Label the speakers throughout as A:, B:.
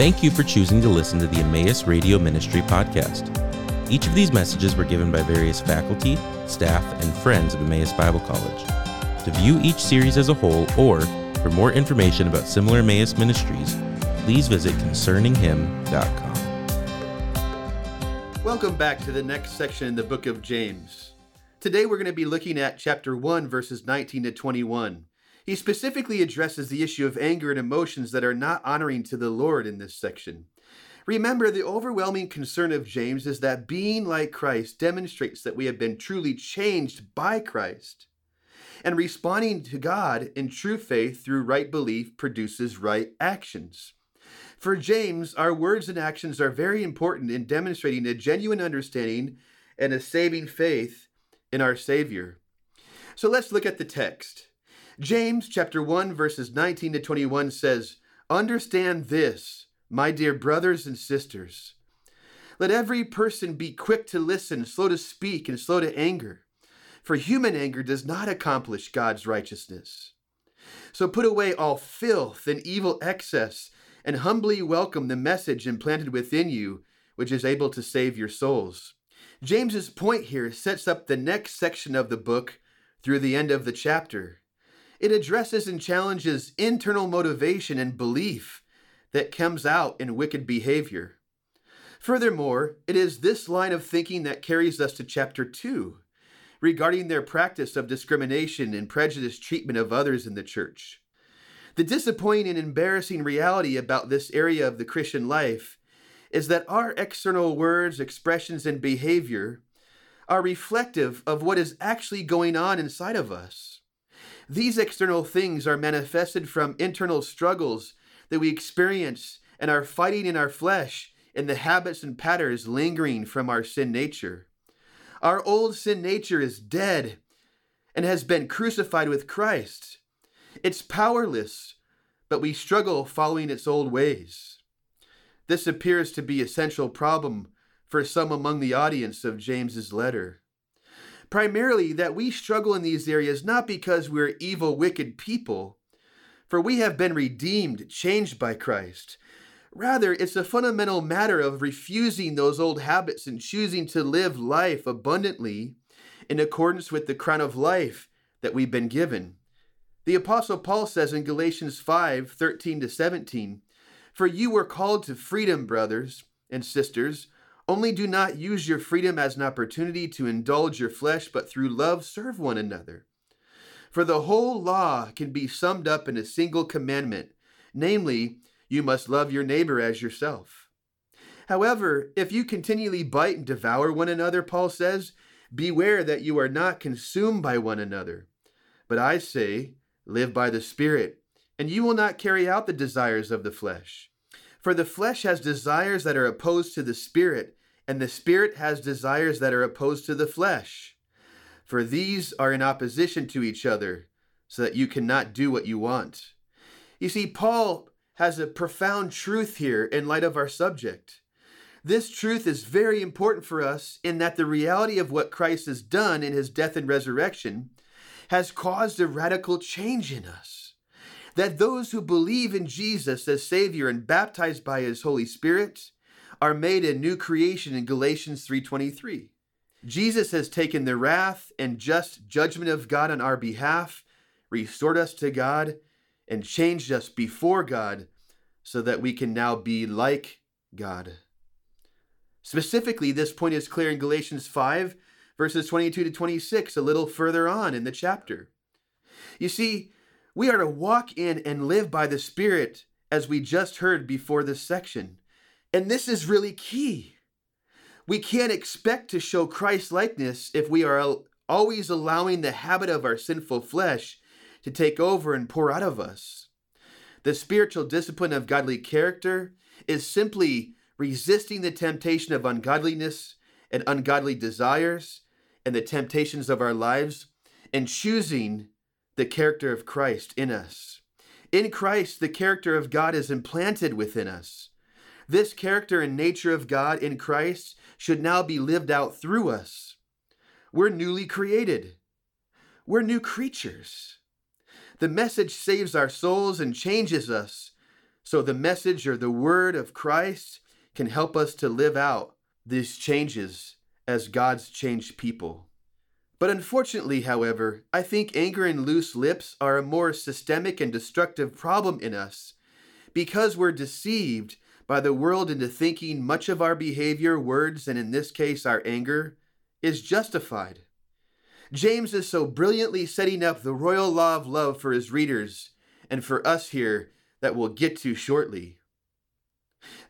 A: Thank you for choosing to listen to the Emmaus Radio Ministry podcast. Each of these messages were given by various faculty, staff, and friends of Emmaus Bible College. To view each series as a whole or for more information about similar Emmaus ministries, please visit concerninghim.com.
B: Welcome back to the next section in the book of James. Today we're going to be looking at chapter 1, verses 19 to 21. He specifically addresses the issue of anger and emotions that are not honoring to the Lord in this section. Remember, the overwhelming concern of James is that being like Christ demonstrates that we have been truly changed by Christ. And responding to God in true faith through right belief produces right actions. For James, our words and actions are very important in demonstrating a genuine understanding and a saving faith in our Savior. So let's look at the text. James chapter 1 verses 19 to 21 says, "Understand this, my dear brothers and sisters. Let every person be quick to listen, slow to speak, and slow to anger, for human anger does not accomplish God's righteousness. So put away all filth and evil excess, and humbly welcome the message implanted within you, which is able to save your souls." James's point here sets up the next section of the book through the end of the chapter. It addresses and challenges internal motivation and belief that comes out in wicked behavior. Furthermore, it is this line of thinking that carries us to chapter 2 regarding their practice of discrimination and prejudiced treatment of others in the church. The disappointing and embarrassing reality about this area of the Christian life is that our external words, expressions, and behavior are reflective of what is actually going on inside of us. These external things are manifested from internal struggles that we experience and are fighting in our flesh in the habits and patterns lingering from our sin nature. Our old sin nature is dead and has been crucified with Christ. It's powerless, but we struggle following its old ways. This appears to be a central problem for some among the audience of James's letter primarily that we struggle in these areas not because we're evil, wicked people, for we have been redeemed, changed by Christ. Rather, it's a fundamental matter of refusing those old habits and choosing to live life abundantly in accordance with the crown of life that we've been given. The Apostle Paul says in Galatians 5 13 to 17, For you were called to freedom, brothers and sisters. Only do not use your freedom as an opportunity to indulge your flesh, but through love serve one another. For the whole law can be summed up in a single commandment, namely, you must love your neighbor as yourself. However, if you continually bite and devour one another, Paul says, beware that you are not consumed by one another. But I say, live by the Spirit, and you will not carry out the desires of the flesh. For the flesh has desires that are opposed to the Spirit and the Spirit has desires that are opposed to the flesh. For these are in opposition to each other, so that you cannot do what you want. You see, Paul has a profound truth here in light of our subject. This truth is very important for us in that the reality of what Christ has done in his death and resurrection has caused a radical change in us. That those who believe in Jesus as Savior and baptized by his Holy Spirit are made a new creation in Galatians 3:23. Jesus has taken the wrath and just judgment of God on our behalf, restored us to God, and changed us before God so that we can now be like God. Specifically, this point is clear in Galatians 5, verses 22 to 26, a little further on in the chapter. You see, we are to walk in and live by the Spirit as we just heard before this section. And this is really key. We can't expect to show Christ likeness if we are always allowing the habit of our sinful flesh to take over and pour out of us. The spiritual discipline of godly character is simply resisting the temptation of ungodliness and ungodly desires and the temptations of our lives and choosing the character of Christ in us. In Christ, the character of God is implanted within us. This character and nature of God in Christ should now be lived out through us. We're newly created, we're new creatures. The message saves our souls and changes us So the message or the word of Christ can help us to live out these changes as God's changed people. But unfortunately, however, I think anger and loose lips are a more systemic and destructive problem in us because we're deceived by the world into thinking much of our behavior, words, and in this case, our anger, is justified. James is so brilliantly setting up the royal law of love for his readers and for us here that we'll get to shortly.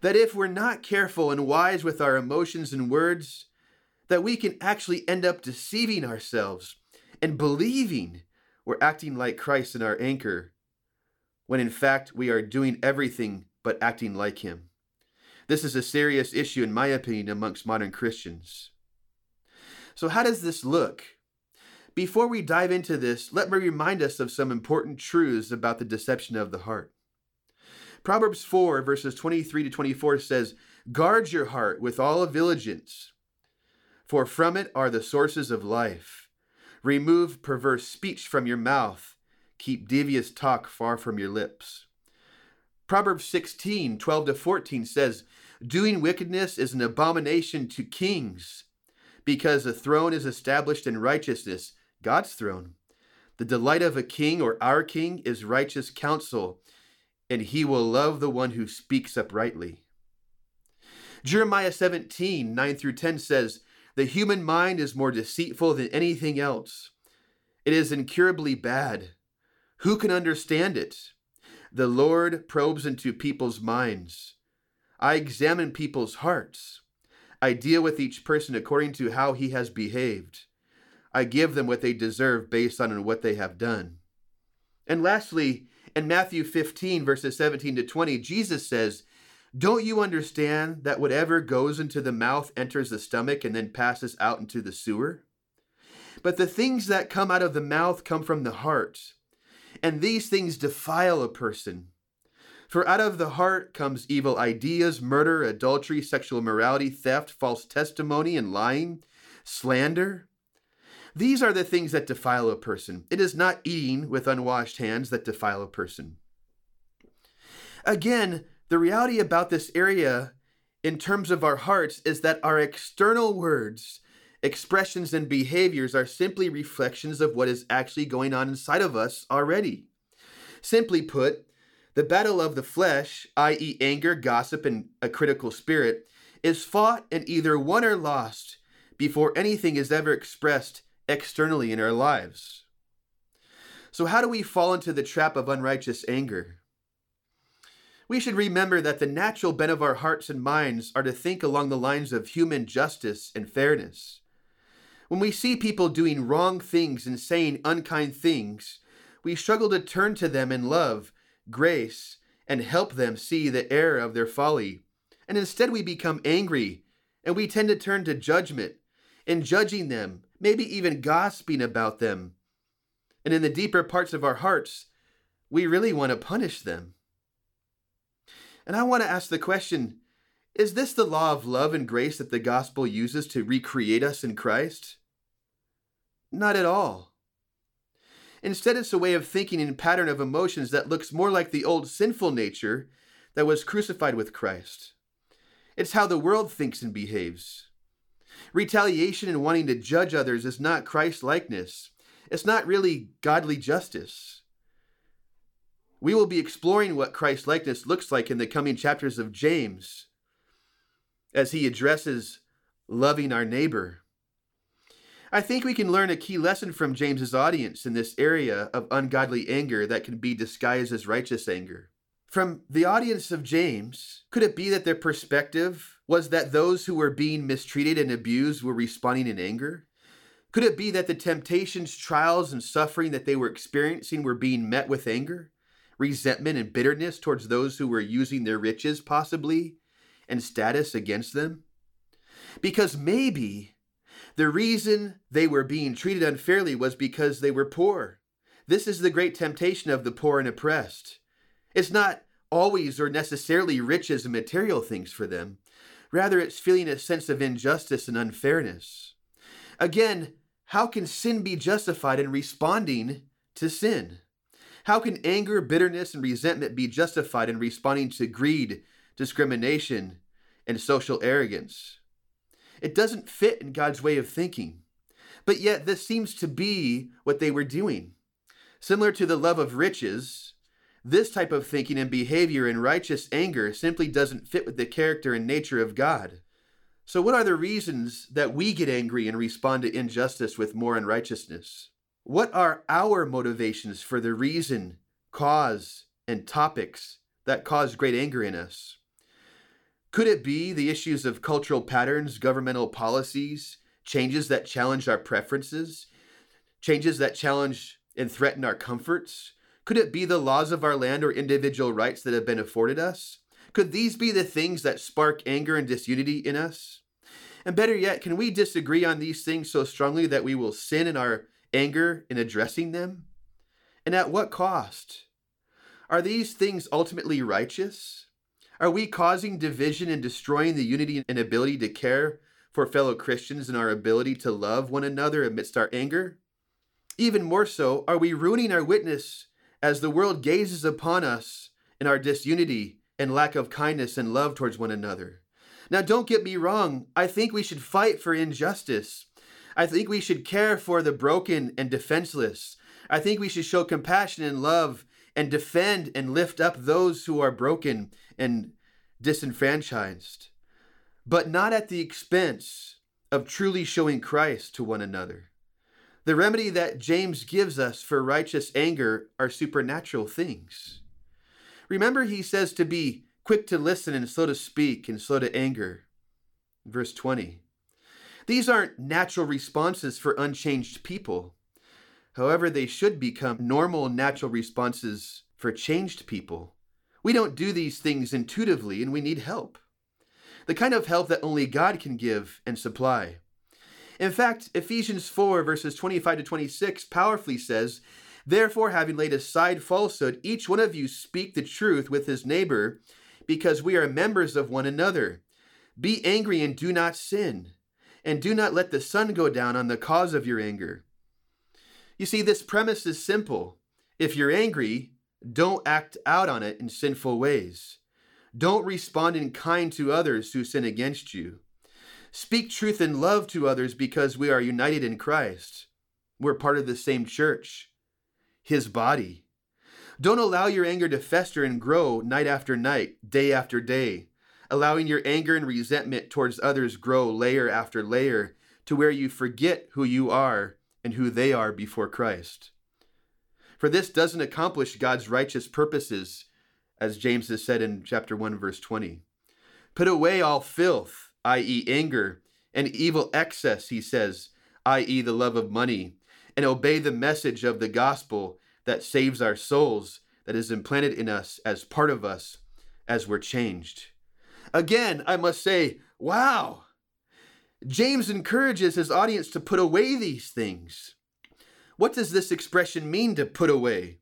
B: That if we're not careful and wise with our emotions and words, that we can actually end up deceiving ourselves and believing we're acting like Christ in our anchor, when in fact we are doing everything but acting like Him. This is a serious issue, in my opinion, amongst modern Christians. So, how does this look? Before we dive into this, let me remind us of some important truths about the deception of the heart. Proverbs 4, verses 23 to 24 says, Guard your heart with all diligence for from it are the sources of life. Remove perverse speech from your mouth. Keep devious talk far from your lips. Proverbs 16, 12 to 14 says, Doing wickedness is an abomination to kings, because the throne is established in righteousness, God's throne. The delight of a king or our king is righteous counsel, and he will love the one who speaks uprightly. Jeremiah 17, 9 through 10 says, the human mind is more deceitful than anything else. It is incurably bad. Who can understand it? The Lord probes into people's minds. I examine people's hearts. I deal with each person according to how he has behaved. I give them what they deserve based on what they have done. And lastly, in Matthew 15, verses 17 to 20, Jesus says, don't you understand that whatever goes into the mouth enters the stomach and then passes out into the sewer? But the things that come out of the mouth come from the heart, and these things defile a person. For out of the heart comes evil ideas, murder, adultery, sexual immorality, theft, false testimony, and lying, slander. These are the things that defile a person. It is not eating with unwashed hands that defile a person. Again, the reality about this area in terms of our hearts is that our external words, expressions, and behaviors are simply reflections of what is actually going on inside of us already. Simply put, the battle of the flesh, i.e., anger, gossip, and a critical spirit, is fought and either won or lost before anything is ever expressed externally in our lives. So, how do we fall into the trap of unrighteous anger? we should remember that the natural bent of our hearts and minds are to think along the lines of human justice and fairness. When we see people doing wrong things and saying unkind things, we struggle to turn to them in love, grace, and help them see the error of their folly. And instead, we become angry and we tend to turn to judgment and judging them, maybe even gossiping about them. And in the deeper parts of our hearts, we really want to punish them. And I want to ask the question is this the law of love and grace that the gospel uses to recreate us in Christ? Not at all. Instead, it's a way of thinking and pattern of emotions that looks more like the old sinful nature that was crucified with Christ. It's how the world thinks and behaves. Retaliation and wanting to judge others is not Christ likeness. It's not really godly justice. We will be exploring what Christ likeness looks like in the coming chapters of James as he addresses loving our neighbor. I think we can learn a key lesson from James's audience in this area of ungodly anger that can be disguised as righteous anger. From the audience of James, could it be that their perspective was that those who were being mistreated and abused were responding in anger? Could it be that the temptations, trials, and suffering that they were experiencing were being met with anger? resentment and bitterness towards those who were using their riches, possibly, and status against them? Because maybe the reason they were being treated unfairly was because they were poor. This is the great temptation of the poor and oppressed. It's not always or necessarily riches and material things for them. Rather, it's feeling a sense of injustice and unfairness. Again, how can sin be justified in responding to sin? How can anger, bitterness, and resentment be justified in responding to greed, discrimination, and social arrogance? It doesn't fit in God's way of thinking. But yet, this seems to be what they were doing. Similar to the love of riches, this type of thinking and behavior in righteous anger simply doesn't fit with the character and nature of God. So, what are the reasons that we get angry and respond to injustice with more unrighteousness? What are our motivations for the reason, cause, and topics that cause great anger in us? Could it be the issues of cultural patterns, governmental policies, changes that challenge our preferences, changes that challenge and threaten our comforts? Could it be the laws of our land or individual rights that have been afforded us? Could these be the things that spark anger and disunity in us? And better yet, can we disagree on these things so strongly that we will sin in our anger in addressing them? And at what cost? Are these things ultimately righteous? Are we causing division and destroying the unity and ability to care for fellow Christians and our ability to love one another amidst our anger? Even more so, are we ruining our witness as the world gazes upon us in our disunity and lack of kindness and love towards one another? Now, don't get me wrong, I think we should fight for injustice. I think we should care for the broken and defenseless. I think we should show compassion and love and defend and lift up those who are broken and disenfranchised but not at the expense of truly showing Christ to one another. The remedy that James gives us for righteous anger are supernatural things. Remember, he says to be quick to listen and slow to speak and slow to anger. Verse 20. These aren't natural responses for unchanged people. However, they should become normal, natural responses for changed people. We don't do these things intuitively and we need help the kind of help that only God can give and supply. In fact, Ephesians 4, verses 25 to 26, powerfully says, Therefore, having laid aside falsehood, each one of you speak the truth with his neighbor, because we are members of one another. Be angry and do not sin, and do not let the sun go down on the cause of your anger. You see, this premise is simple. If you're angry, don't act out on it in sinful ways. Don't respond in kind to others who sin against you. Speak truth and love to others because we are united in Christ. We're part of the same church, His body. Don't allow your anger to fester and grow night after night, day after day, allowing your anger and resentment towards others grow layer after layer to where you forget who you are and who they are before Christ. For this doesn't accomplish God's righteous purposes as James has said in chapter 1, verse 20. Put away all filth, i.e., anger, and evil excess, he says, i.e., the love of money, and obey the message of the gospel that saves our souls, that is implanted in us as part of us as we're changed. Again, I must say, wow. James encourages his audience to put away these things. What does this expression mean to put away?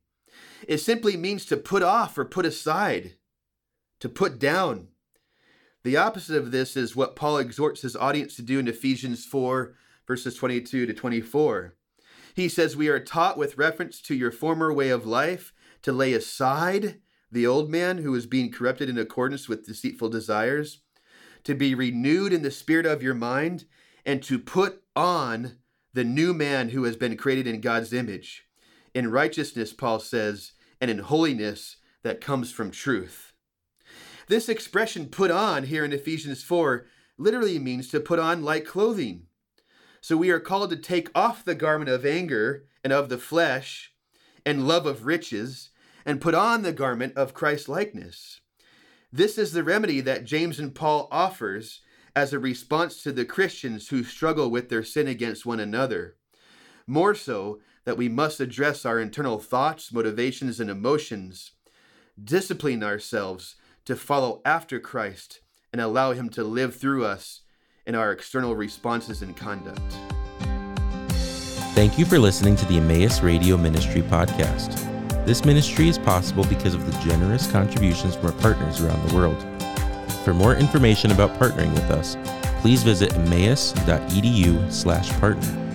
B: It simply means to put off or put aside, to put down. The opposite of this is what Paul exhorts his audience to do in Ephesians 4, verses 22 to 24. He says, We are taught with reference to your former way of life to lay aside the old man who is being corrupted in accordance with deceitful desires, to be renewed in the spirit of your mind, and to put on the new man who has been created in God's image in righteousness, Paul says, and in holiness that comes from truth. This expression put on here in Ephesians 4 literally means to put on like clothing. So we are called to take off the garment of anger and of the flesh and love of riches and put on the garment of Christ likeness. This is the remedy that James and Paul offers as a response to the Christians who struggle with their sin against one another. More so, that we must address our internal thoughts, motivations, and emotions, discipline ourselves to follow after Christ, and allow Him to live through us in our external responses and conduct.
A: Thank you for listening to the Emmaus Radio Ministry podcast. This ministry is possible because of the generous contributions from our partners around the world. For more information about partnering with us, please visit emmaus.edu/partner.